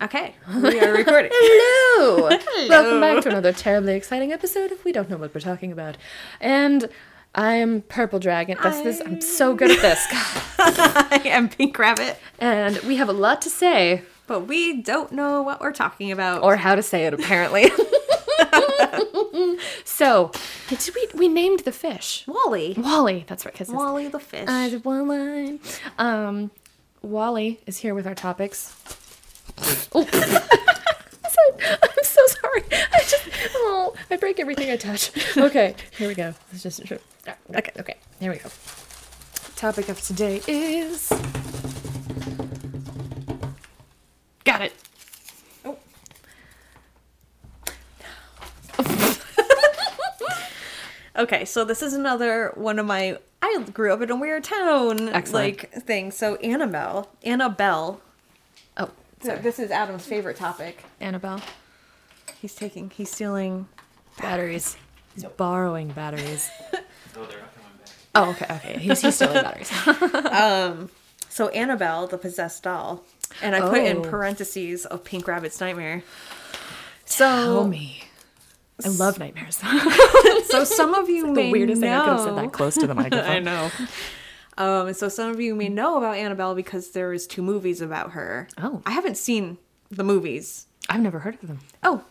Okay, we are recording. Hello! Welcome back to another terribly exciting episode of We Don't Know What We're Talking About. And I'm Purple Dragon. That's this. I'm so good at this. I am Pink Rabbit, And we have a lot to say, but we don't know what we're talking about. or how to say it, apparently. so, did we we named the fish Wally. Wally? That's right. Cause Wally the fish. eyes of one line. Um, Wally is here with our topics. Oh. I'm so sorry. I just oh, I break everything I touch. Okay, here we go. Let's just okay, okay. Here we go. Topic of today is got it. Oh. Okay, so this is another one of my. I grew up in a weird town, Excellent. like thing. So Annabelle, Annabelle. So this is Adam's favorite topic. Annabelle. He's taking. He's stealing. Batteries. He's borrowing batteries. Oh, they're not coming back. Oh, okay, okay. He's, he's stealing batteries. Um, so Annabelle, the possessed doll, and I put in Oh. parentheses of Pink Rabbit's nightmare. So Tell So, me. I love nightmares. so some of you may the weirdest thing I could have said know- that close to the microphone. I know. Um, so some of you may know about Annabelle because there is two movies about her. Oh. I haven't seen the movies. I've never heard of them. Oh,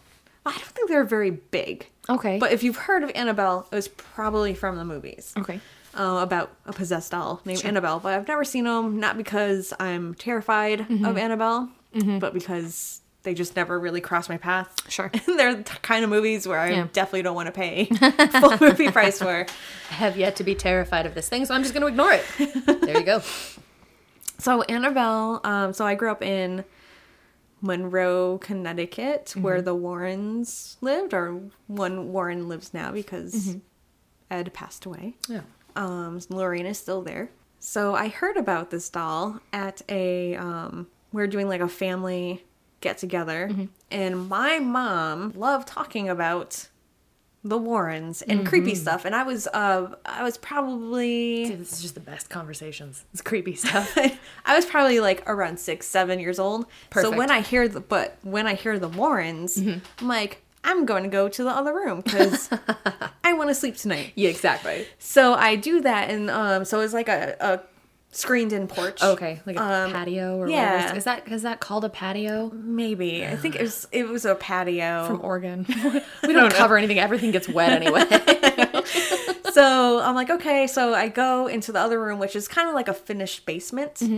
I don't think they're very big. Okay. But if you've heard of Annabelle, it was probably from the movies. okay. Uh, about a possessed doll named Annabelle, but I've never seen them. Not because I'm terrified Mm-hmm. of Annabelle, but because they just never really crossed my path. Sure. And they're the kind of movies where I Yeah. definitely don't want to pay full movie price for. I have yet to be terrified of this thing, so I'm just going to ignore it. There you go. So Annabelle, um, so I grew up in Monroe, Connecticut, where the Warrens lived, or one Warren lives now because Ed passed away. Yeah. Um, Lorraine is still there. So I heard about this doll at a um, we are doing like a family get together, and my mom loved talking about the Warrens and creepy stuff, and I was uh, I was probably Dude, this is just the best conversations. It's creepy stuff. I was probably like around six, seven years old. Perfect. So when I hear the but when I hear the Warrens, I'm like, I'm going to go to the other room because I want to sleep tonight. yeah, exactly. So I do that, and um, so it's like a, a screened-in porch. Okay, like a Um, patio or yeah. whatever. Is that is that called a patio maybe I think it was it was a patio. from Oregon? we don't cover anything. Everything gets wet anyway. so I'm like, okay. So I go into the other room, which is kind of like a finished basement. Mm-hmm.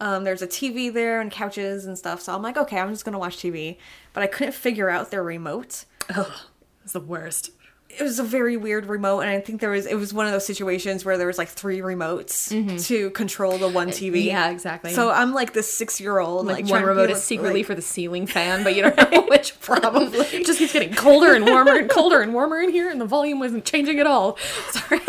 Um, there's a TV there and couches and stuff. So I'm like, okay, I'm just gonna watch TV. But I couldn't figure out their remote. it's the worst. It was a very weird remote, and I think there was it was one of those situations where there was like three remotes to control the one TV. Mm-hmm. Yeah, exactly. So I'm like this six year old, like, Like, one remote is secretly like- for the ceiling fan, but you don't know which probably it just keeps getting colder and warmer and colder and warmer in here, and the volume wasn't changing at all. Sorry,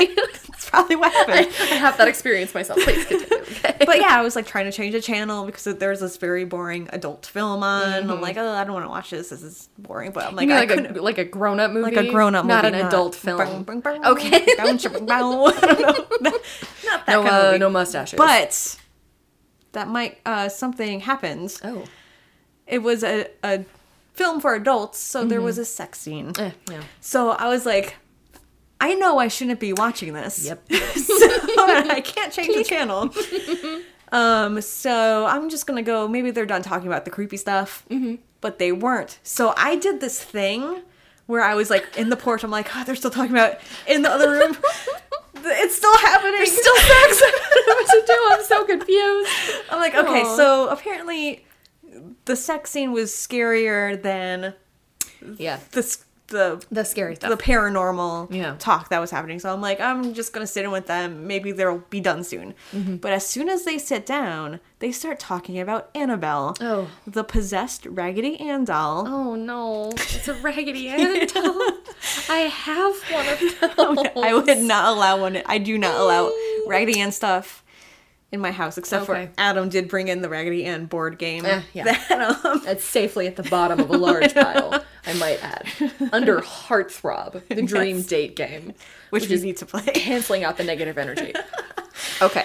That's probably what happened. I have that experience myself. Please continue. Okay. but yeah, I was like trying to change the channel because there's this very boring adult film on. I'm like, oh, I don't want to watch this. This is boring. But I'm like, Mm-hmm. You mean I like a like a grown up movie, like a grown up movie, not an adult film. Bang, bang, bang, Okay. bow, shabang, bow. I don't know. Not that No, kind of uh, movie. no mustaches. But that might uh, something happened. oh, It was a, a film for adults, so there was a sex scene. eh, yeah. So I was like, I know I shouldn't be watching this. Yep. so I can't change the channel. Um, so I'm just gonna go. Maybe they're done talking about the creepy stuff, mm-hmm. but they weren't. So I did this thing where I was like in the porch. I'm like, oh, they're still talking about in the other room. it's still happening. Still sex. what to do? I'm so confused. I'm like, okay, Aw. so apparently the sex scene was scarier than Yeah, the the the scary stuff. the paranormal Yeah. talk that was happening. So I'm like, I'm just gonna sit in with them. Maybe they'll be done soon. Mm-hmm. But as soon as they sit down, they start talking about Annabelle, Oh. the possessed Raggedy Ann doll. Oh no, it's a Raggedy Ann doll. I have one of those. I would not allow one. I do not allow Raggedy Ann stuff in my house, except Okay. for Adam did bring in the Raggedy Ann board game. Eh, yeah. That, um, It's safely at the bottom of a large pile, I might add. Under Heartthrob, the dream Yes. date game. which, we need to play. Canceling out the negative energy. Okay.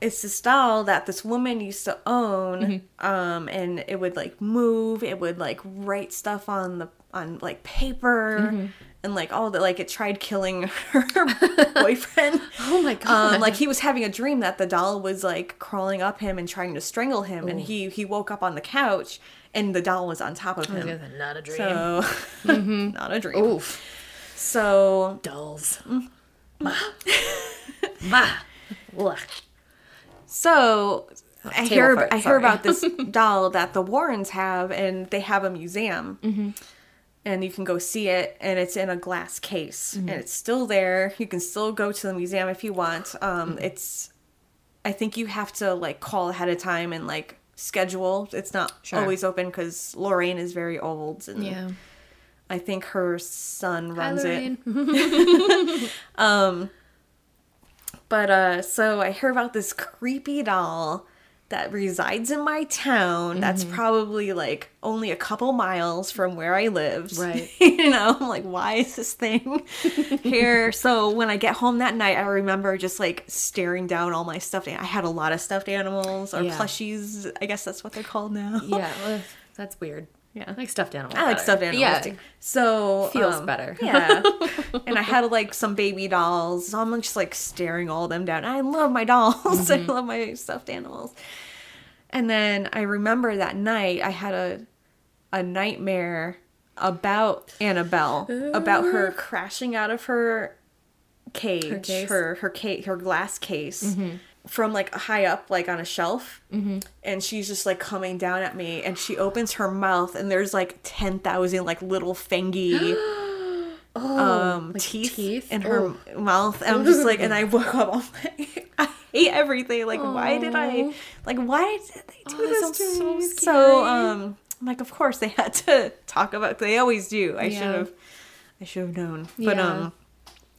it's this doll that this woman used to own, Mm-hmm. um, and it would like move. It would like write stuff on the on like paper. Mm-hmm. And like all the like it tried killing her boyfriend. Oh my god. Um, like he was having a dream that the doll was like crawling up him and trying to strangle him, and he he woke up on the couch and the doll was on top of him. not a dream. So not a dream. Oof. So Dolls. Mm. Bah. bah. So I hear I hear about this doll that the Warrens have, and they have a museum. Mm-hmm. And you can go see it, and it's in a glass case, Mm-hmm. and it's still there. You can still go to the museum if you want. Um, Mm-hmm. It's, I think you have to like call ahead of time and like schedule. It's not Sure. always open because Lorraine is very old, and Yeah. I think her son runs it. Lorraine. But uh so I hear about this creepy doll that resides in my town that's Mm-hmm. probably like only a couple miles from where I lived. Right. you know, I'm like, why is this thing here? so when I get home that night, I remember just like staring down all my stuffed I had a lot of stuffed animals or Yeah. plushies. I guess that's what they're called now. yeah, well, that's weird. Yeah. Like stuffed animals. I like better. stuffed animals Yeah. too. So Feels um, better. Yeah. and I had like some baby dolls. So I'm just like staring all them down. I love my dolls. Mm-hmm. I love my stuffed animals. And then I remember that night I had a a nightmare about Annabelle, about her crashing out of her cage, her case? her her, ca- her glass case. From like high up, like on a shelf, and she's just like coming down at me, and she opens her mouth, and there's like ten thousand like little fangy um like teeth, teeth? in her Oh. mouth and i'm just like and i woke up i'm like i hate everything like why did i like why did they do Oh, this to so me scary. so um I'm like of course they had to talk about they always do i Yeah. should have i should have known but Yeah. um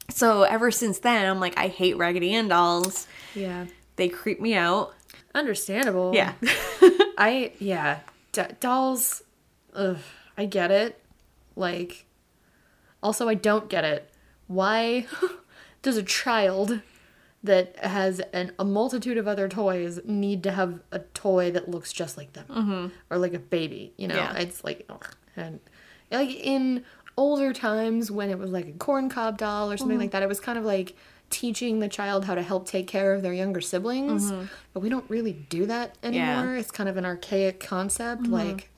so ever since then i'm like i hate raggedy ann dolls Yeah. they creep me out Understandable. yeah I yeah, D- dolls. Ugh, I get it. Like, also I don't get it. Why does a child that has an, a multitude of other toys need to have a toy that looks just like them, mm-hmm. or like a baby? You know, Yeah. it's like, ugh. and like in older times when it was like a corn cob doll or something like that, it was kind of like teaching the child how to help take care of their younger siblings but we don't really do that Yeah. anymore it's kind of an archaic concept like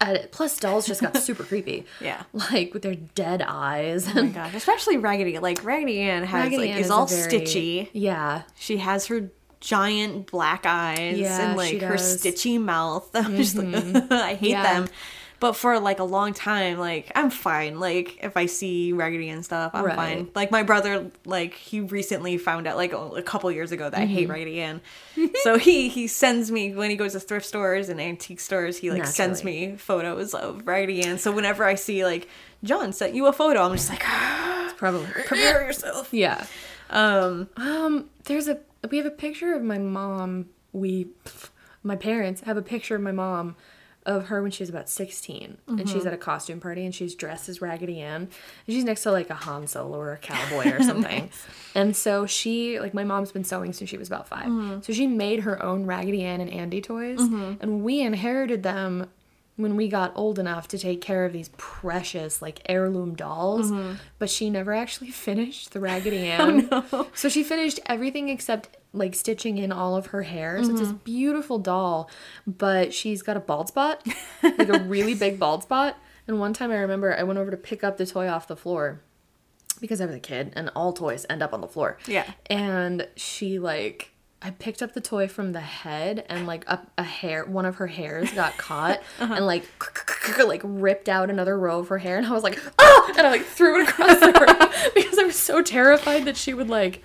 uh, plus dolls just got super creepy Yeah. like with their dead eyes oh my gosh especially raggedy like raggedy ann has Raggedy like Ann is a all very- stitchy yeah She has her giant black eyes Yeah, and like her. Mm-hmm. stitchy mouth. I'm just like, I hate Yeah. them. But for like a long time, like I'm fine. Like if I see Raggedy Ann stuff, I'm Right. fine. Like my brother, like he recently found out like a couple years ago that I Mm-hmm. hate Raggedy Ann. so he he sends me when he goes to thrift stores and antique stores, he like sends me photos of Raggedy Ann. So whenever I see like John sent you a photo, I'm just like, ah, probably prepare yourself. yeah Um, um there's a we have a picture of my mom we my parents have a picture of my mom of her when she was about 16 and she's mm-hmm. at a costume party and she's dressed as raggedy ann. And she's next to like a han solo or a cowboy or something. And so she like my mom's been sewing since she was about 5 mm-hmm. so she made her own raggedy ann and andy toys. Mm-hmm. And we inherited them when we got old enough to take care of these precious like heirloom dolls. But she never actually finished the raggedy oh, ann. so she finished everything except like stitching in all of her hair. So it's this beautiful doll but she's got a bald spot like a really big bald spot. And one time i remember i went over to pick up the toy off the floor because I was a kid and all toys end up on the floor. Yeah. And she like I picked up the toy from the head and like a, a hair one of her hairs got caught and like like ripped out another row of her hair. And I was like ah! And I like threw it across the room because I was so terrified that she would like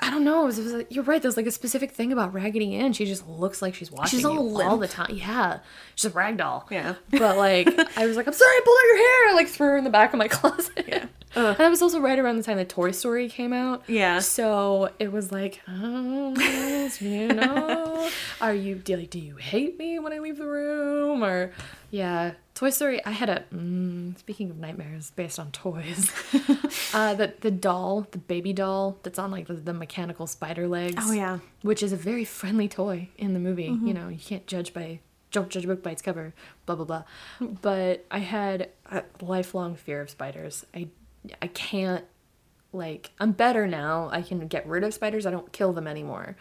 I don't know. It was, it was like, you're right. There's like a specific thing about Raggedy Ann. She just looks like she's watching She's all you all the time. Yeah, she's a rag doll. Yeah. But like, I was like, I'm sorry, I pulled out your hair. I like threw her in the back of my closet. Yeah. And that was also right around the time that Toy Story came out. Yeah. So it was like, oh, you know, are you do, like, do you hate me when I leave the room? Or yeah, Toy Story. I had a mm, speaking of nightmares based on toys. uh, the the doll, the baby doll that's on like the, the mechanical spider legs. Oh, yeah. which is a very friendly toy in the movie. You know, you can't judge by don't judge a book by its cover. Blah blah blah. But I had a lifelong fear of spiders. I I can't like I'm better now. I can get rid of spiders. I don't kill them anymore.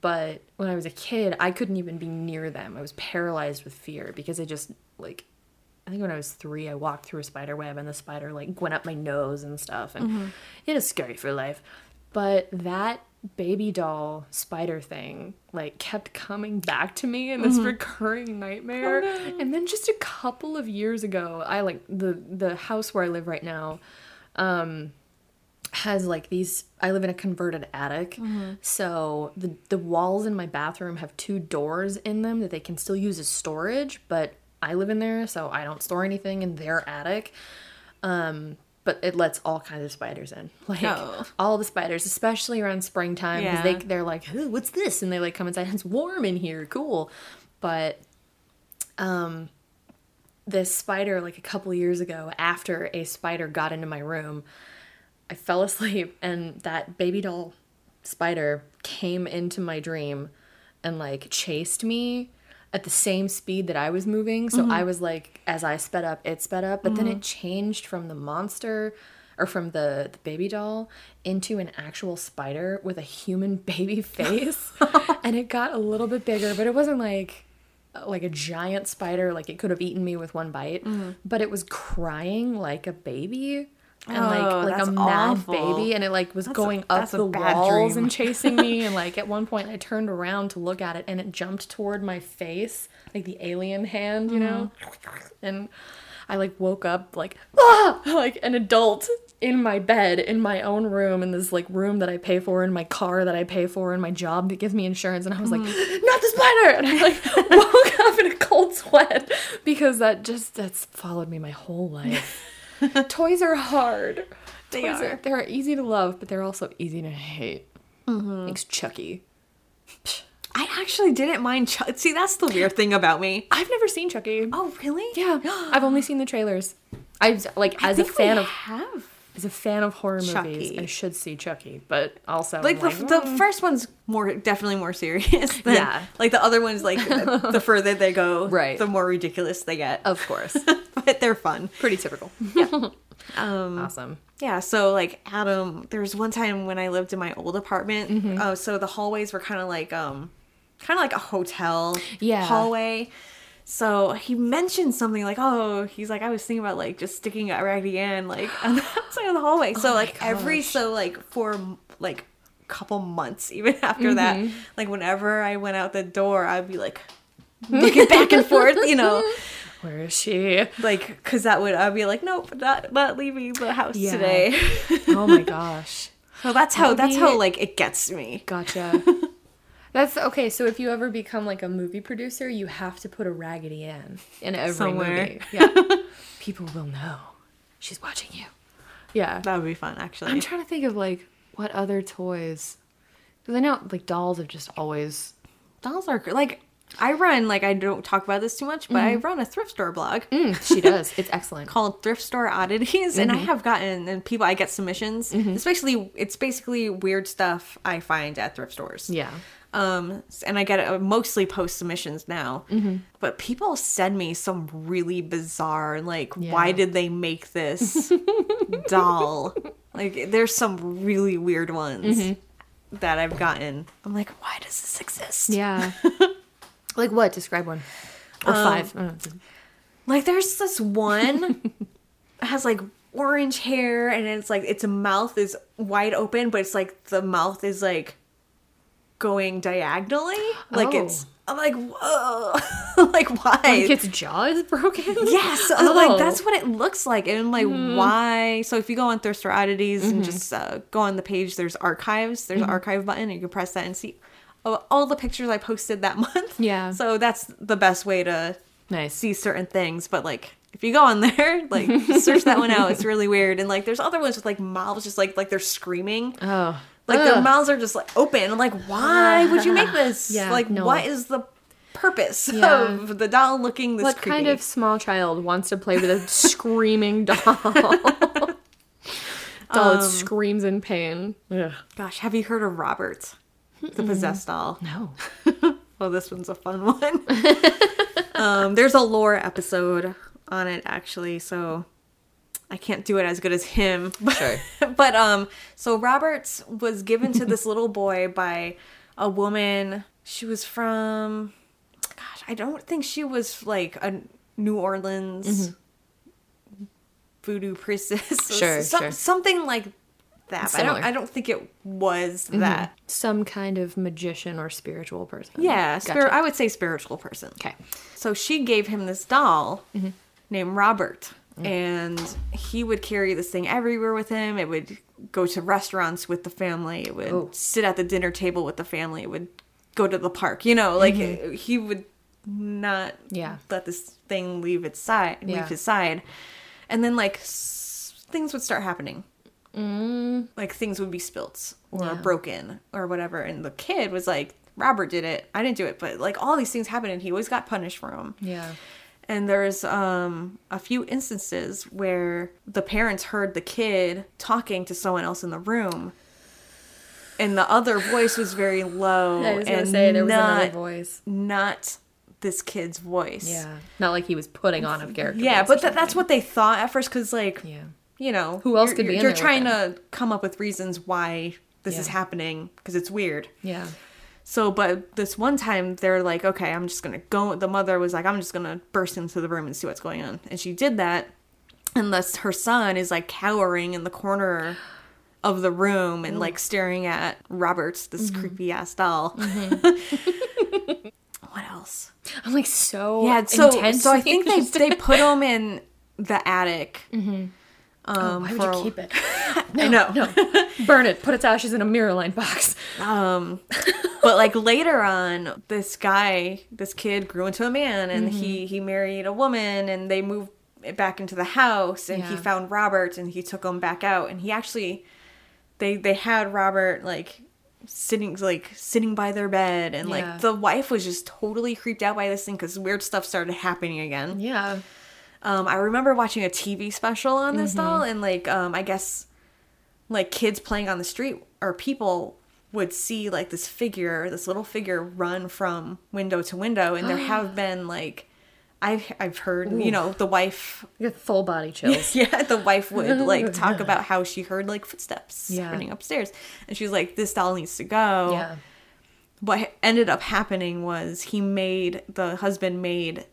But when I was a kid, I couldn't even be near them. I was paralyzed with fear because I just like I think when I was three, I walked through a spider web and the spider like went up my nose and stuff, and mm-hmm. it is scary for life. But that baby doll spider thing like kept coming back to me in this mm-hmm. recurring nightmare. Oh, and then just a couple of years ago, I like the the house where I live right now um has like these I live in a converted attic. Mm-hmm. So the the walls in my bathroom have two doors in them that they can still use as storage, but I live in there so I don't store anything in their attic. Um but it lets all kinds of spiders in. Like Oh. all the spiders, especially around springtime because they Yeah. they're like, "Ooh, what's this?" and they like come inside. It's warm in here. Cool. But um this spider like a couple years ago after a spider got into my room i fell asleep and that baby doll spider came into my dream and like chased me at the same speed that i was moving. So i mm-hmm. was like as i sped up it sped up but then it mm-hmm. changed from the monster or from the, the baby doll into an actual spider with a human baby face. And it got a little bit bigger but it wasn't like like a giant spider like it could have eaten me with one bite. Mm-hmm. But it was crying like a baby and Oh, like like a that's mad awful. baby and it like was a- going up the walls dream. and chasing me and like at one point I turned around to look at it and it jumped toward my face like the alien hand you know Mm-hmm. and I like woke up like ah! like an adult in my bed in my own room in this like room that I pay for in my car that I pay for in my job that gives me insurance and I was like Mm-hmm. not the spider and I like woke up in a cold sweat because that just that's followed me my whole life. Toys are hard. They Toys are. They're easy to love, but they're also easy to hate. Mm-hmm. Thanks, Chucky. I actually didn't mind. Chucky. See, that's the weird thing about me. I've never seen Chucky. Oh, really? Yeah, I've only seen the trailers. I like I as a fan of have as a fan of horror movies, I should see Chucky, but also like the, the first one's more definitely more serious than Yeah. like the other ones like the further they go Right. the more ridiculous they get of course, but they're fun pretty typical. um Awesome. yeah so like adam there was one time when i lived in my old apartment Mm-hmm. uh, so the hallways were kind of like um kind of like a hotel Yeah. hallway so he mentioned something like oh he's like i was thinking about like just sticking a raggedy ann like on the outside of the hallway so Oh like every so like for like couple months even after that Mm-hmm. like whenever i went out the door i'd be like looking back and forth you know Where is she? like because that would i'd be like nope not not leaving the house Yeah. today Oh my gosh. so that's how that's how like it gets me Gotcha. That's okay. So if you ever become like a movie producer, you have to put a Raggedy Ann in every Somewhere. movie. Yeah, people will know she's watching you. Yeah, that would be fun actually I'm trying to think of like what other toys. Because I know like dolls have just always. dolls are like i run like i don't talk about this too much but i run a thrift store blog. Mm, she does. It's excellent. called thrift store oddities and i have gotten and people i get submissions. Especially it's basically weird stuff i find at thrift stores. Yeah. um and i get uh, mostly post submissions now. But people send me some really bizarre like why did they make this doll? Like there's some really weird ones that i've gotten. I'm like why does this exist? Yeah. like what? Describe one. Or um, five. I like there's this one has like orange hair and it's like its mouth is wide open but it's like the mouth is like going diagonally like Oh. it's i'm like whoa like why Like its jaw is broken. Yes, Oh. like that's oh. what it looks like, and I'm like, hmm. why? So if you go on Thrift Store Oddities and mm-hmm. just uh, go on the page, there's archives. There's an mm-hmm. archive button, and you can press that and see all all the pictures I posted that month. Yeah. So that's the best way to Nice. see certain things. But like, if you go on there, like search that one out. It's really weird. And like there's other ones with like mouths just like like they're screaming. Oh. Like their mouths are just like open. I'm like, why would you make this? Yeah, like no. what is the purpose Yeah. of the doll looking this What creepy? kind of small child wants to play with a screaming doll? doll Um, that screams in pain. Ugh. Gosh, have you heard of Robert? The possessed doll. No. well, this one's a fun one. um, there's a lore episode on it actually, so I can't do it as good as him. But, Sure. but um, so Roberts was given to this little boy by a woman. She was from, gosh, I don't think she was like a New Orleans voodoo priestess. Mm-hmm. Sure, Some- sure. something like that. but I don't. I don't think it was Mm-hmm. that. Some kind of magician or spiritual person. Yeah, Gotcha. spirit. I would say spiritual person. Okay. So she gave him this doll Mm-hmm. named Robert, Mm. and he would carry this thing everywhere with him. It would go to restaurants with the family. It would Oh. sit at the dinner table with the family. It would go to the park. You know, like Mm-hmm. he would not Yeah. let this thing leave its side, Yeah. leave his side, and then like s- things would start happening. Like things would be spilt or Mm. Yeah. broken or whatever, and the kid was like, "Robert did it. I didn't do it." But like all these things happened, and he always got punished for them. Yeah. And there's um, a few instances where the parents heard the kid talking to someone else in the room, and the other voice was very low I was and say there was not, another voice. not this kid's voice. Yeah. Not like he was putting on a character. yeah, but th- that's what they thought at first, because like Yeah. You know, Who else could be you're, in you're there with trying to come up with reasons why this is happening because it's weird. Yeah. So, but this one time they're like, okay, I'm just gonna go. The mother was like, I'm just gonna burst into the room and see what's going on, and she did that. And thus, her son is like cowering in the corner of the room and like staring at Roberts, this Mm-hmm. creepy ass doll. what else? I'm like so Yeah, so so I think they they put him in the attic. Um, Oh, Why would you keep it? I know. No. Burn it. Put its ashes in a mirror line box. Um, but like later on, this guy, this kid grew into a man, and Mm-hmm. he he married a woman, and they moved back into the house, and he found Robert, and he took him back out, and he actually, they they had Robert like sitting like sitting by their bed, and Yeah. like the wife was just totally creeped out by this thing because weird stuff started happening again. Yeah. Um, I remember watching a TV special on this doll, Mm-hmm. and like, um, I guess, like kids playing on the street or people would see like this figure, this little figure, run from window to window, and there have been like, I've I've heard, you know, the wife, You get full body chills. yeah, the wife would like talk about how she heard like footsteps Yeah. running upstairs, and she's like, this doll needs to go. yeah. What ended up happening was he made the husband made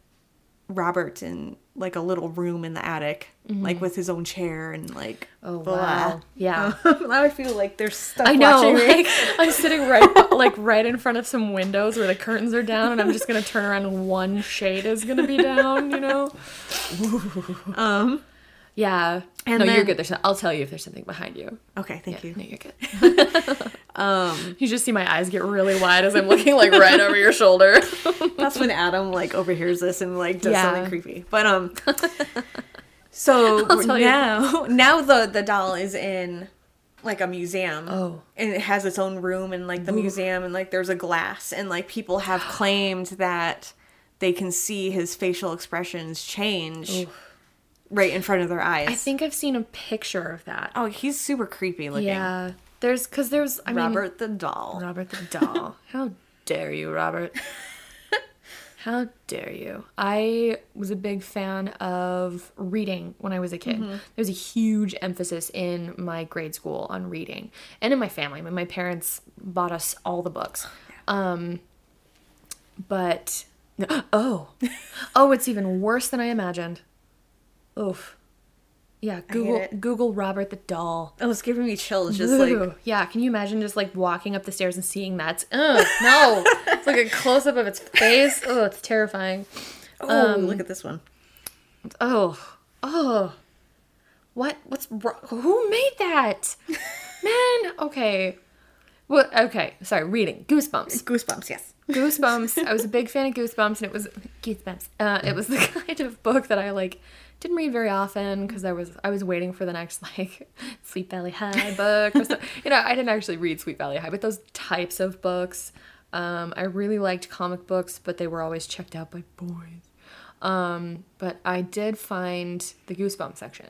Robert in like a little room in the attic, like with his own chair and like. Oh blah. wow. Yeah. now I feel like there's stuff I know. watching me. Like, I'm sitting right, like right in front of some windows where the curtains are down, and I'm just gonna turn around and one shade is gonna be down. You know. Um. Yeah. And no, you're good. There's. I'll tell you if there's something behind you. Okay, thank Yeah, you. No, you're good. Um, You just see my eyes get really wide as I'm looking like right over your shoulder. that's when Adam like overhears this and like does Yeah. something creepy. But um, so you. now now the the doll is in like a museum. Oh. and it has its own room in like the museum and like there's a glass and like people have claimed that they can see his facial expressions change right in front of their eyes. I think I've seen a picture of that. oh, he's super creepy looking. Yeah. There's because there's I mean Robert the doll. Robert the doll. How dare you, Robert? How dare you? I was a big fan of reading when I was a kid. There was a huge emphasis in my grade school on reading and in my family. I mean, my parents bought us all the books. Um, but, oh, oh, it's even worse than I imagined. Oof. Yeah, Google. Google Robert the doll. Oh, it's giving me chills just like yeah, can you imagine just like walking up the stairs and seeing that? Ugh, no, it's like a close up of its face. Oh, it's terrifying. oh, Um, look at this one. Oh, oh, what? What's? Who made that? Man, okay. Well, okay, sorry, reading. Goosebumps. Goosebumps, yes. Goosebumps. I was a big fan of Goosebumps, and it was Goosebumps. Uh, it was the kind of book that I like didn't read very often because I was I was waiting for the next like Sweet Valley High book or something. You know, I didn't actually read Sweet Valley High, but those types of books. Um, I really liked comic books, but they were always checked out by boys. Um, but I did find the Goosebumps section,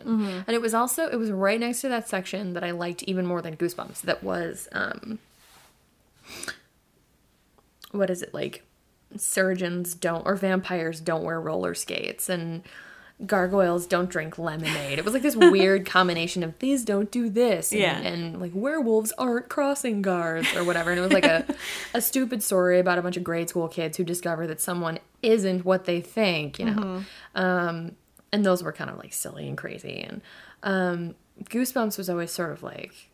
and it was also it was right next to that section that I liked even more than Goosebumps. That was um, what is it like? Surgeons don't or vampires don't wear roller skates, and gargoyles don't drink lemonade. It was like this weird combination of these don't do this, and, Yeah. and like werewolves aren't crossing guards or whatever. And it was like a a stupid story about a bunch of grade school kids who discover that someone isn't what they think, you know. Um, and those were kind of like silly and crazy. And um, Goosebumps was always sort of like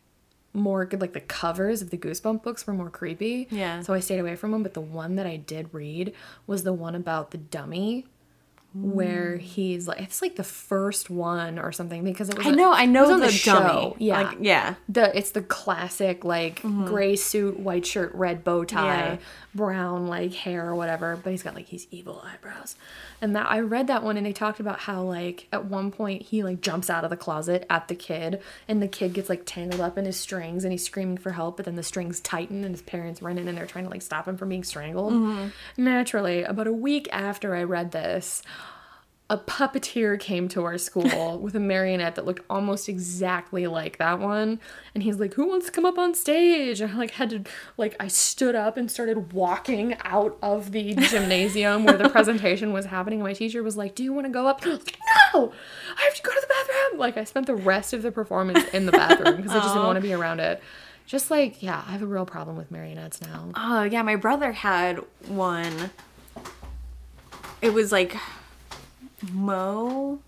more good. Like the covers of the Goosebump books were more creepy. Yeah. So I stayed away from them. But the one that I did read was the one about the dummy. Where mm. he's like, it's like the first one or something because it was. I know, I know on the, show. dummy. Yeah, Like, yeah. the it's the classic like mm-hmm. gray suit, white shirt, red bow tie, Yeah. brown like hair or whatever. But he's got like these evil eyebrows. And that I read that one and they talked about how like at one point he like jumps out of the closet at the kid and the kid gets like tangled up in his strings and he's screaming for help, but then the strings tighten and his parents run in and they're trying to like stop him from being strangled. Mm-hmm. Naturally, about a week after I read this, a puppeteer came to our school with a marionette that looked almost exactly like that one. And he's like who wants to come up on stage? And i like had to like i stood up and started walking out of the gymnasium where the presentation was happening. My teacher was like do you want to go up? I like, no! I have to go to the bathroom! Like i spent the rest of the performance in the bathroom because i just didn't want to be around it. Just like yeah i have a real problem with marionettes now. Oh yeah, my brother had one. It was like Moe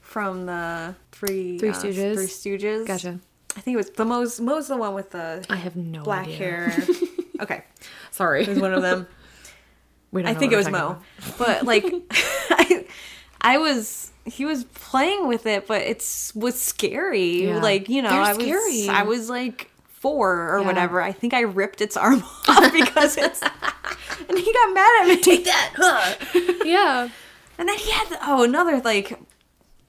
from the Three Three uh, Stooges? Three Stooges. Gotcha. I think it was the Moe's. Moe's the one with the i have no black idea. hair. okay, sorry it was one of them. We don't I think it was Moe. But like, I, I was. He was playing with it, but it's was scary. Yeah. Like you know, They're I was. scary. I was like four or Yeah. whatever. I think I ripped its arm off because it's. and he got mad at me. Take that, huh? yeah And then he had oh another like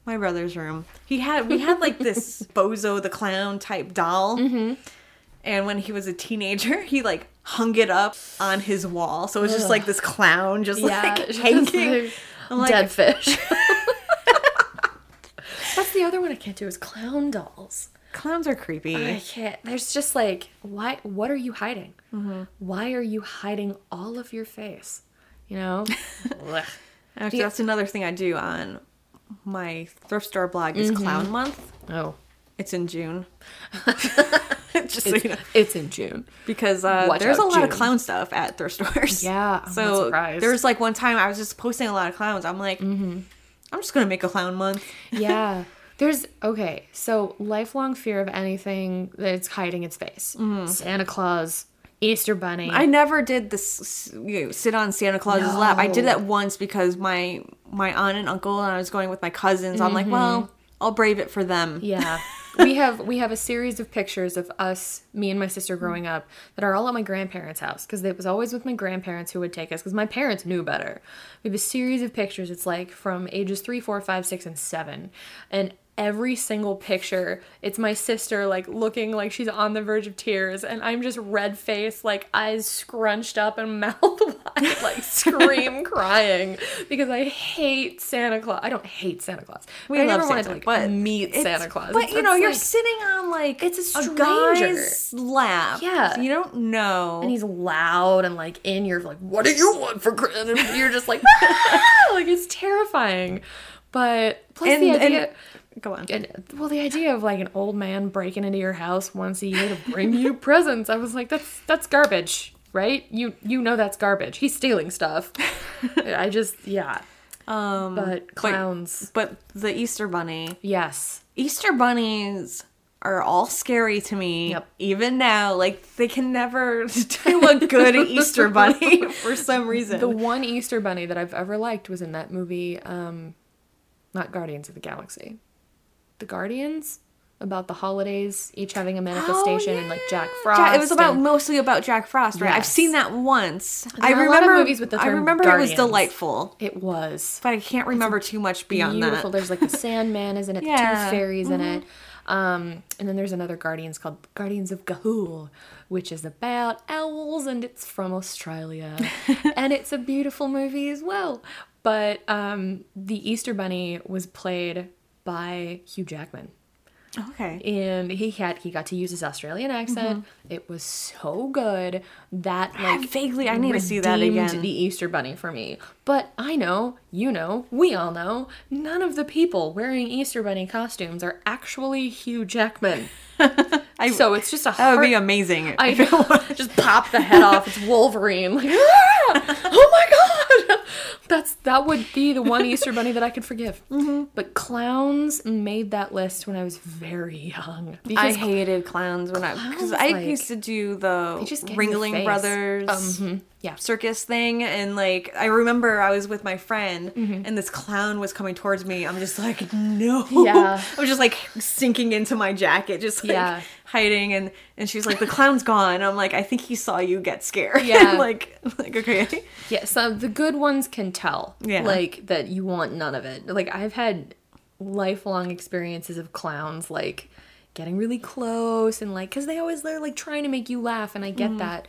my brother's room. He had we had like this Bozo the clown type doll. Mm-hmm. And when he was a teenager, he like hung it up on his wall. So it was just like this clown just Yeah, like just hanging. like dead fish. That's the other one I can't do is clown dolls. Clowns are creepy. I can't. There's just like, why? What are you hiding? Why are you hiding all of your face? You know. Actually, Yeah. that's another thing I do on my thrift store blog is Mm-hmm. Clown Month. oh, It's in June. just so it's, you know. it's in June. because uh, there's a lot of clown stuff at thrift stores. Yeah, I'm so there's like one time I was just posting a lot of clowns. I'm like, Mm-hmm. I'm just gonna make a clown month. Yeah. There's okay. So lifelong fear of anything that's hiding its face. Santa Claus, Easter Bunny. I never did this, you know, sit on Santa Claus's lap. I did that once because my my aunt and uncle and I was going with my cousins. I'm like, well, I'll brave it for them. Mm-hmm. Yeah. we have we have a series of pictures of us, me and my sister growing up that are all at my grandparents' house because it was always with my grandparents who would take us because my parents knew better. We have a series of pictures. It's like from ages three, four, five, six, and seven, and every single picture it's my sister like looking like she's on the verge of tears and i'm just red faced like eyes scrunched up and mouth wide like scream crying because i hate santa claus i don't hate santa claus We I never wanted Santa, to like but meet santa claus But It's- you know, you're like- sitting on like It's a stranger. guy's lap. Yeah. you don't know. and he's loud and like in your like what do you want for Christmas? You're just like like it's terrifying but plus And- the and- idea Go on. and, well the idea of like an old man breaking into your house once a year to bring you presents i was like that's that's garbage right you you know that's garbage he's stealing stuff i just yeah Um, but clowns but the Easter bunny, yes Easter bunnies are all scary to me. Yep. Even now, like they can never do a good Easter bunny for some reason. the one easter bunny that i've ever liked was in that movie um not guardians of the galaxy the guardians about the holidays, each having a manifestation, and like Jack Frost. Ja- it was about and- mostly about Jack Frost, right? I've seen that once. There I remember movies with the I remember it was delightful, it was but I can't remember too much beyond that. beautiful. that. There's like the Sandman is in it, the Yeah. Mm-hmm. two fairies in it. Um, and then there's another Guardians called Guardians of Ga'Hoole, which is about owls and it's from Australia. and it's a beautiful movie as well. But um, the Easter Bunny was played by Hugh Jackman. Okay. And he had he got to use his Australian accent. Mm-hmm. It was so good that like vaguely- I need to see that again. The Easter Bunny for me, but I know, you know, we all know, none of the people wearing Easter Bunny costumes are actually Hugh Jackman. I, so it's just a That would be amazing. I know. Just pop the head off. It's Wolverine. Like, "Ah! oh my god, that's that would be the one Easter bunny that I could forgive. Mm-hmm. But clowns made that list when I was very young. I hated clowns when I because I like, used to do the just get in your Ringling. Brothers Um, yeah. circus thing, and like I remember I was with my friend, Mm-hmm. and this clown was coming towards me. I'm just like, no, Yeah. I was just like sinking into my jacket, just like Yeah. hiding, and and she was like, the clown's gone. I'm like, I think he saw you get scared. Yeah. like like okay, Yeah, so the good ones can tell. Yeah. Like that you want none of it. Like I've had lifelong experiences of clowns like getting really close and like cuz they always they're like trying to make you laugh and I get mm-hmm. that.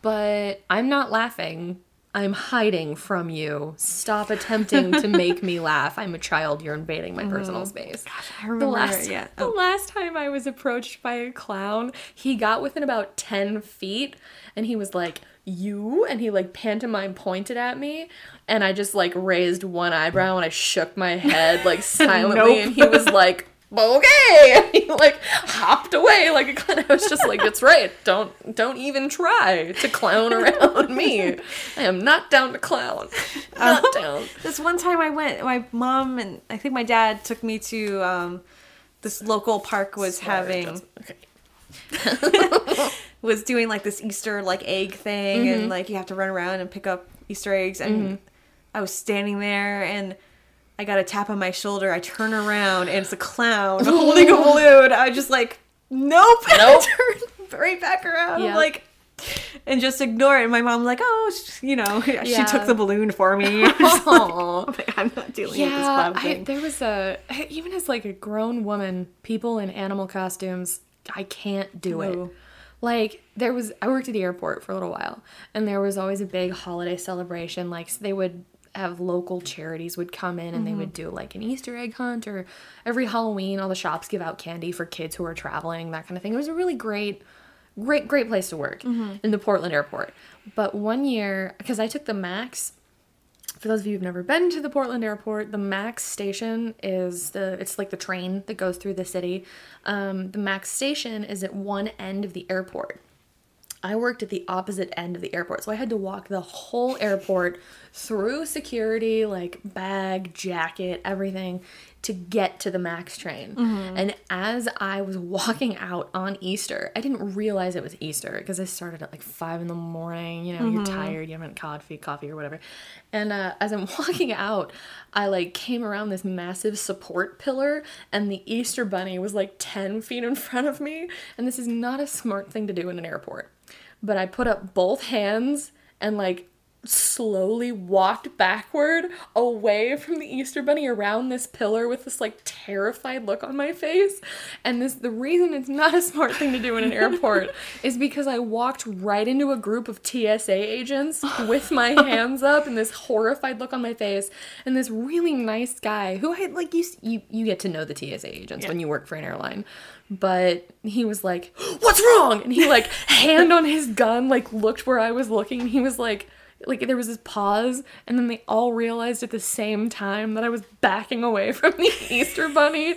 But I'm not laughing. I'm hiding from you. Stop attempting to make me laugh. I'm a child. You're invading my personal mm-hmm. space. Gosh, I remember. The last, yeah. the Oh, last time I was approached by a clown, he got within about 10 feet and he was like, You? And he like pantomime pointed at me. And I just like raised one eyebrow and I shook my head like silently. Nope. And he was like, Okay, and he like hopped away like a clown. I was just like, "That's right. Don't don't even try to clown around me. I am not down to clown. Not down." This one time I went, my mom and I think my dad took me to um, this local park was having Okay. was doing like this Easter like egg thing Mm-hmm. and like you have to run around and pick up Easter eggs and I was standing there and I got a tap on my shoulder. I turn around and it's a clown holding a balloon. I just like, nope. Nope. I turned right back around. Yeah. Like, and just ignore it. And my mom's like, oh, sh- you know, she took the balloon for me. I'm like, Aw. I'm not dealing with this Yeah, clown I, there was a even as like a grown woman, people in animal costumes, I can't do No. it. Like there was, I worked at the airport for a little while, and there was always a big holiday celebration. Like they would have local charities would come in and they would mm-hmm. do like an Easter egg hunt, or every Halloween, all the shops give out candy for kids who are traveling, that kind of thing. It was a really great great great place to work mm-hmm. in the Portland airport. But one year, because I took the Max for those of you who've never been to the Portland airport, the Max station is the it's like the train that goes through the city. Um, the Max station is at one end of the airport. I worked at the opposite end of the airport, so I had to walk the whole airport through security, like bag, jacket, everything, to get to the Max train. And as I was walking out on Easter, I didn't realize it was Easter because I started at like five in the morning. You know, you're tired, you haven't had coffee, coffee or whatever. And uh, as I'm walking out, I like came around this massive support pillar, and the Easter bunny was like 10 feet in front of me. And this is not a smart thing to do in an airport. But I put up both hands and like slowly walked backward away from the Easter bunny around this pillar with this like terrified look on my face. And this the reason it's not a smart thing to do in an airport is because I walked right into a group of TSA agents with my hands up and this horrified look on my face and this really nice guy who I like you you, you get to know the TSA agents when you work for an airline. But he was like, "What's wrong?" And he like hand on his gun like looked where I was looking and he was like like there was this pause and then they all realized at the same time that I was backing away from the Easter bunny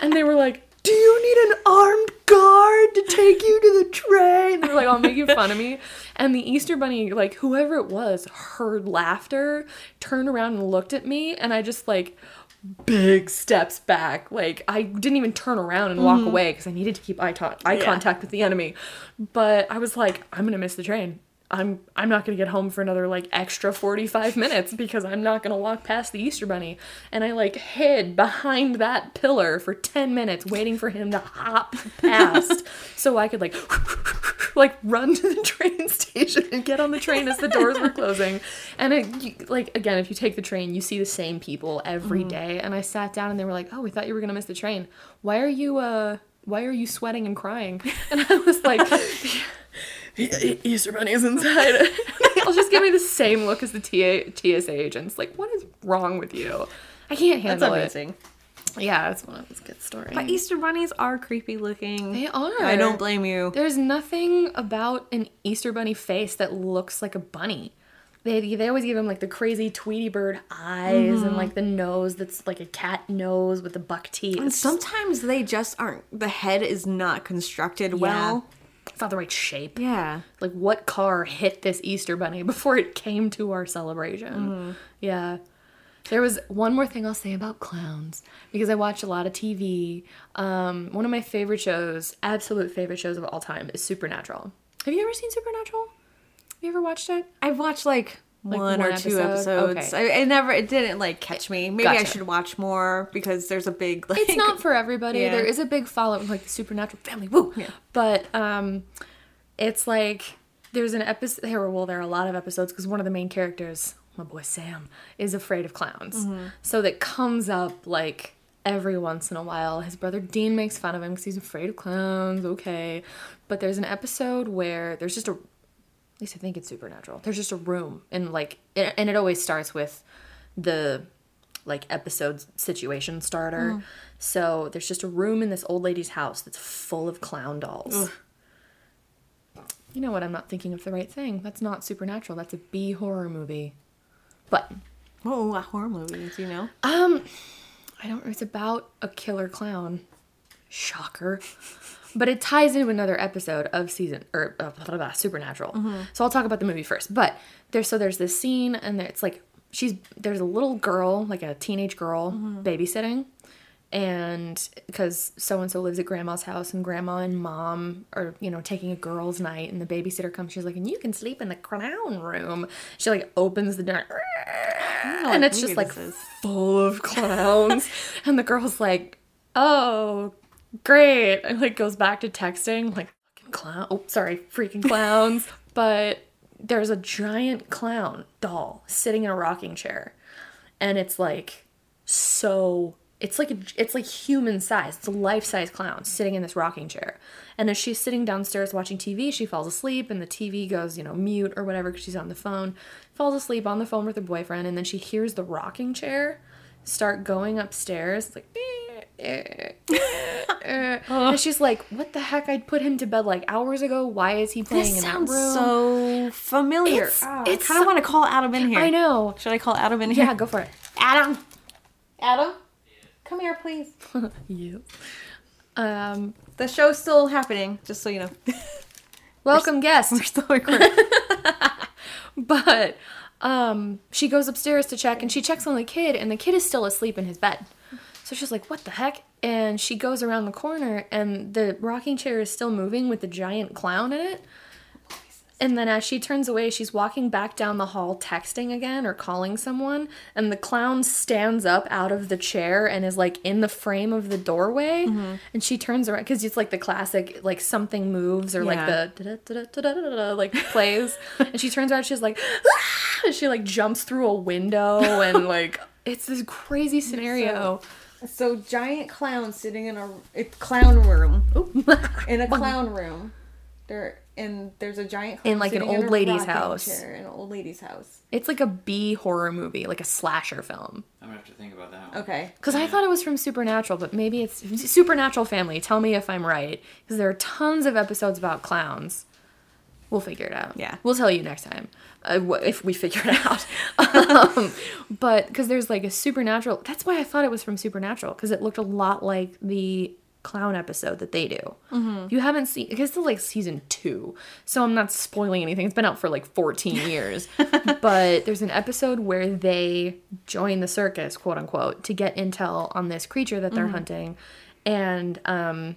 and they were like do you need an armed guard to take you to the train? They were like all making fun of me. And the Easter bunny, like whoever it was, heard laughter, turned around and looked at me, and I just like big steps back. Like I didn't even turn around and walk mm-hmm. away because I needed to keep eye, to- eye Yeah. contact with the enemy. But I was like, I'm gonna miss the train. I'm I'm not gonna get home for another like extra 45 minutes because I'm not gonna walk past the Easter Bunny. And I like hid behind that pillar for 10 minutes waiting for him to hop past so I could like like run to the train station and get on the train as the doors were closing. And it, like again, if you take the train, you see the same people every day. And I sat down and they were like, "Oh, we thought you were gonna miss the train. Why are you uh why are you sweating and crying?" And I was like. "E- Easter Bunny is inside. They'll just give me the same look as the TA, TSA agents. Like, what is wrong with you? I can't That's handle it. amazing. Yeah, it's one of those good stories. But Easter bunnies are creepy looking. They are. I don't blame you. There's nothing about an Easter bunny face that looks like a bunny. They, they always give him like the crazy Tweety bird eyes Mm-hmm. and like the nose that's like a cat nose with the buck teeth. And sometimes they just aren't. The head is not constructed well. It's not the right shape. Yeah. Like what car hit this Easter bunny before it came to our celebration? Mm-hmm. Yeah. There was one more thing I'll say about clowns because I watch a lot of TV. Um, one of my favorite shows, absolute favorite shows of all time, is Supernatural. Have you ever seen Supernatural? Have you ever watched it? I've watched like, one, one or two episodes. Okay. I, I never. It didn't like catch me. Maybe I should watch more because there's a big. Like, It's not for everybody. Yeah. There is a big following, like the Supernatural family. Woo! But um, it's like there's an episode. There, well, there are a lot of episodes because one of the main characters, my boy Sam, is afraid of clowns. So that comes up like every once in a while. His brother Dean makes fun of him because he's afraid of clowns. Okay, but there's an episode where there's just a. Least I think it's supernatural. There's just a room and like, it, and it always starts with the like episode situation starter. So there's just a room in this old lady's house that's full of clown dolls. You know what? I'm not thinking of the right thing. That's not supernatural. That's a B horror movie. But Oh, a horror movie. Do you know? um, I don't. It's about a killer clown. Shocker. But it ties into another episode of season or uh, blah, blah, blah, Supernatural. So I'll talk about the movie first. But there's so there's this scene and it's like she's there's a little girl like a teenage girl babysitting, and because so and so lives at grandma's house and grandma and mom are you know taking a girls' night and the babysitter comes she's like and you can sleep in the clown room. She like opens the door and it's just like full of clowns and the girl's like oh great. And like goes back to texting like fucking clown oh sorry freaking clowns. But there's a giant clown doll sitting in a rocking chair. And it's like so it's like a, it's like human size. It's a life-size clown sitting in this rocking chair. And as she's sitting downstairs watching tv she falls asleep and the tv goes you know mute or whatever because she's on the phone. Falls asleep on the phone with her boyfriend and then she hears the rocking chair start going upstairs like "Eh, eh, eh, eh." and she's like what the heck i put him to bed like hours ago why is he playing This in sounds that room so familiar. It's- Ah, it's I kind of so- want to call Adam in here. i know Should I call Adam in here? yeah go for it Adam. Adam, come here, please. you um The show's still happening, just so you know. welcome guest We're still recording. But um, she goes upstairs to check and she checks on the kid, and the kid is still asleep in his bed. So she's like, What the heck? And she goes around the corner, and the rocking chair is still moving with the giant clown in it. And then as she turns away, she's walking back down the hall texting again or calling someone, and the clown stands up out of the chair and is like in the frame of the doorway. And she turns around because it's like the classic like something moves or like the like plays. and she turns around, she's like, "Ah!" and she like jumps through a window and like it's this crazy scenario. so giant clown sitting in a, a clown room. in a clown room. There and there's a giant clown In, like, an old lady's house. chair in an old lady's house. It's like a B horror movie, like a slasher film. I'm gonna have to think about that one. Okay. Because I thought it was from Supernatural, but maybe it's Supernatural Family. Tell me if I'm right. Because there are tons of episodes about clowns. We'll figure it out. Yeah. We'll tell you next time uh, wh- if we figure it out. um, but because there's like a Supernatural. That's why I thought it was from Supernatural because it looked a lot like the clown episode that they do. You haven't seen because it's like season two, so I'm not spoiling anything. It's been out for like 14 years, but there's an episode where they join the circus, quote unquote, to get intel on this creature that they're hunting, and um,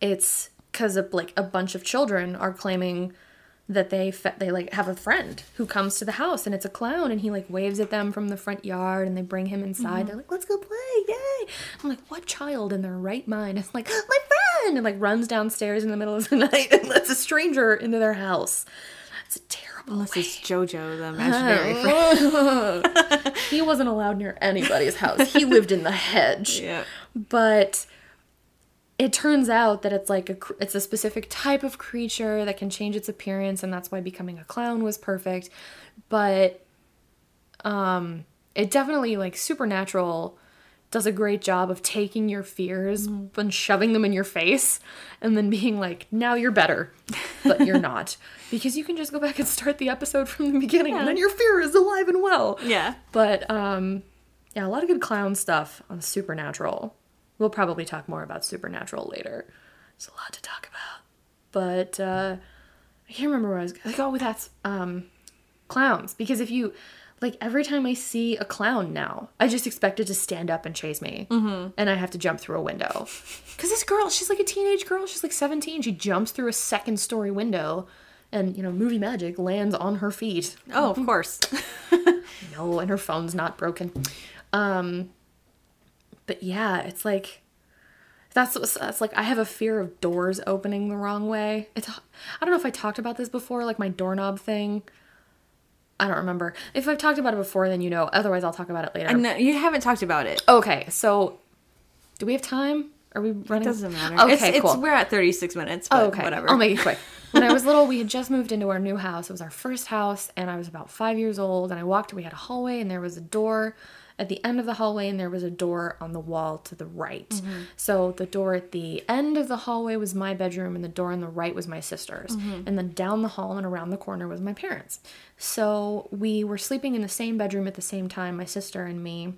it's because of like a bunch of children are claiming that they fe- they like have a friend who comes to the house and it's a clown and he like waves at them from the front yard and they bring him inside. Mm-hmm. They're like, "Let's go play, yay!" I'm like, "What child in their right mind is like my friend?" and like runs downstairs in the middle of the night and lets a stranger into their house. It's a terrible. Unless it's JoJo, the imaginary friend. he wasn't allowed near anybody's house. He lived in the hedge. Yeah. But it turns out that it's like a it's a specific type of creature that can change its appearance and that's why becoming a clown was perfect. But um it definitely like supernatural does a great job of taking your fears and shoving them in your face and then being like now you're better but you're not because you can just go back and start the episode from the beginning and then your fear is alive and well Yeah. but um, yeah, a lot of good clown stuff on Supernatural. We'll probably talk more about Supernatural later. It's a lot to talk about. But uh, I can't remember where I was like. Oh, that's um, clowns. Because if you like every time I see a clown now, I just expect it to stand up and chase me, mm-hmm. and I have to jump through a window. Because this girl, she's like a teenage girl. She's like 17. She jumps through a second story window. And you know, movie magic lands on her feet. Oh, of course. No, and her phone's not broken. Um, but yeah, it's like that's that's like I have a fear of doors opening the wrong way. It's I don't know if I talked about this before, like my doorknob thing. I don't remember. If I've talked about it before, then you know. Otherwise, I'll talk about it later. no, you haven't talked about it. Okay, so do we have time? Are we running? Doesn't matter. Okay, it's, cool. It's, we're at 36 minutes, but Oh, okay. whatever. I'll make it quick. When I was little, we had just moved into our new house. It was our first house, and I was about five years old. And I walked, we had a hallway, and there was a door at the end of the hallway, and there was a door on the wall to the right. Mm-hmm. So the door at the end of the hallway was my bedroom, and the door on the right was my sister's. Mm-hmm. And then down the hall and around the corner was my parents. So we were sleeping in the same bedroom at the same time, my sister and me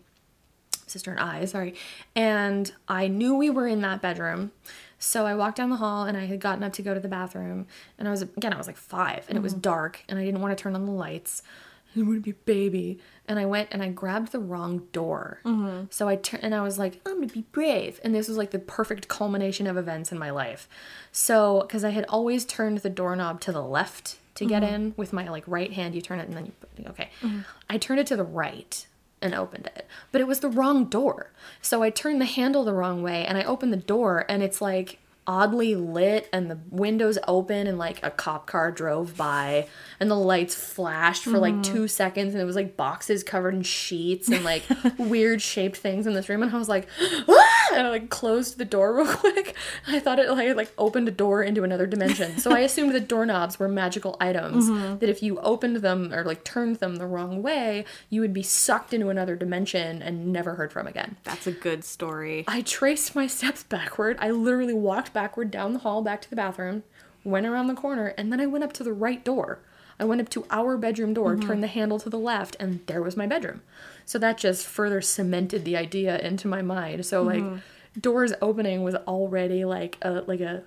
sister and I, sorry. And I knew we were in that bedroom. So I walked down the hall and I had gotten up to go to the bathroom. And I was, again, I was like five and it was dark and I didn't want to turn on the lights. I didn't want to be a baby. And I went and I grabbed the wrong door. Mm-hmm. So I turned and I was like, I'm to be brave. And this was like the perfect culmination of events in my life. So, because I had always turned the doorknob to the left to get mm-hmm. in with my like right hand, you turn it and then you put, okay. Mm-hmm. I turned it to the right and opened it. But it was the wrong door. So I turned the handle the wrong way and I opened the door and it's like oddly lit and the windows open and like a cop car drove by and the lights flashed for like 2 seconds and it was like boxes covered in sheets and like weird shaped things in this room and I was like ah! and I like closed the door real quick. I thought it like like opened a door into another dimension. So I assumed that doorknobs were magical items that if you opened them or like turned them the wrong way, you would be sucked into another dimension and never heard from again. That's a good story. I traced my steps backward. I literally walked backward down the hall back to the bathroom, went around the corner, and then I went up to the right door. I went up to our bedroom door, mm-hmm. turned the handle to the left, and there was my bedroom. So that just further cemented the idea into my mind. So like mm-hmm. doors opening was already like a like a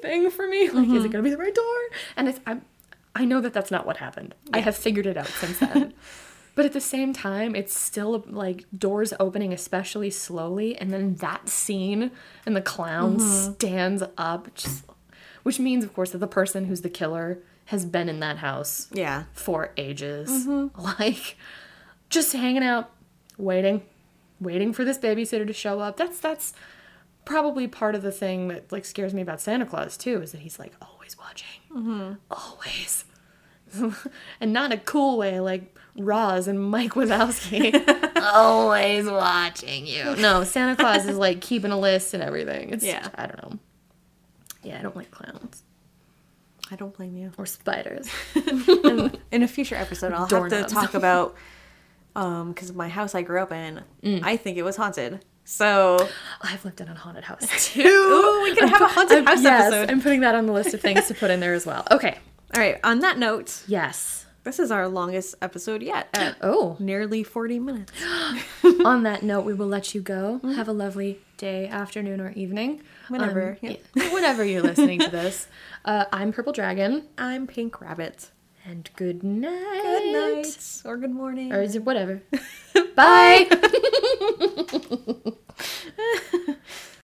thing for me. Like, is it mm-hmm. gonna be the right door? And it's I, I know that that's not what happened. I have figured it out since then. But at the same time, it's still like doors opening, especially slowly, and then that scene and the clown mm-hmm. stands up, just, which means, of course, that the person who's the killer has been in that house Yeah. for ages. Mm-hmm. Like, just hanging out, waiting, waiting for this babysitter to show up. That's that's probably part of the thing that like scares me about Santa Claus too, is that he's like always watching, mm-hmm. always, and not in a cool way like Roz and Mike Wazowski, always watching you. No, Santa Claus is like keeping a list and everything. It's Yeah. I don't know. Yeah, I don't like clowns I don't blame you. or spiders. In a future episode, I'll have Doorknobs. to talk about um because my house I grew up in, Mm. I think it was haunted. So I've lived in a haunted house too. Ooh, we can have a haunted house yes, episode. I'm putting that on the list of things to put in there as well. Okay. All right. On that note, yes, this is our longest episode yet. oh, nearly forty minutes. on that note, we will let you go. Mm-hmm. Have a lovely day, afternoon, or evening, whenever, um. Yeah, whenever you're listening to this. Uh, I'm Purple Dragon. I'm Pink Rabbit. And good night. Good night, or good morning, or is it whatever? Bye.